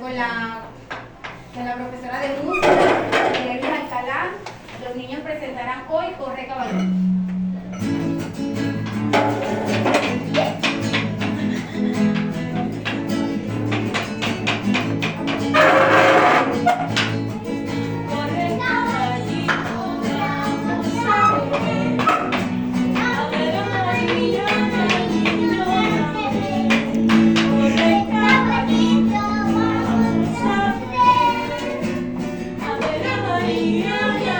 con la, con la profesora de música, Nervis Alcalá, los niños presentarán hoy Corre Caballero. Yeah.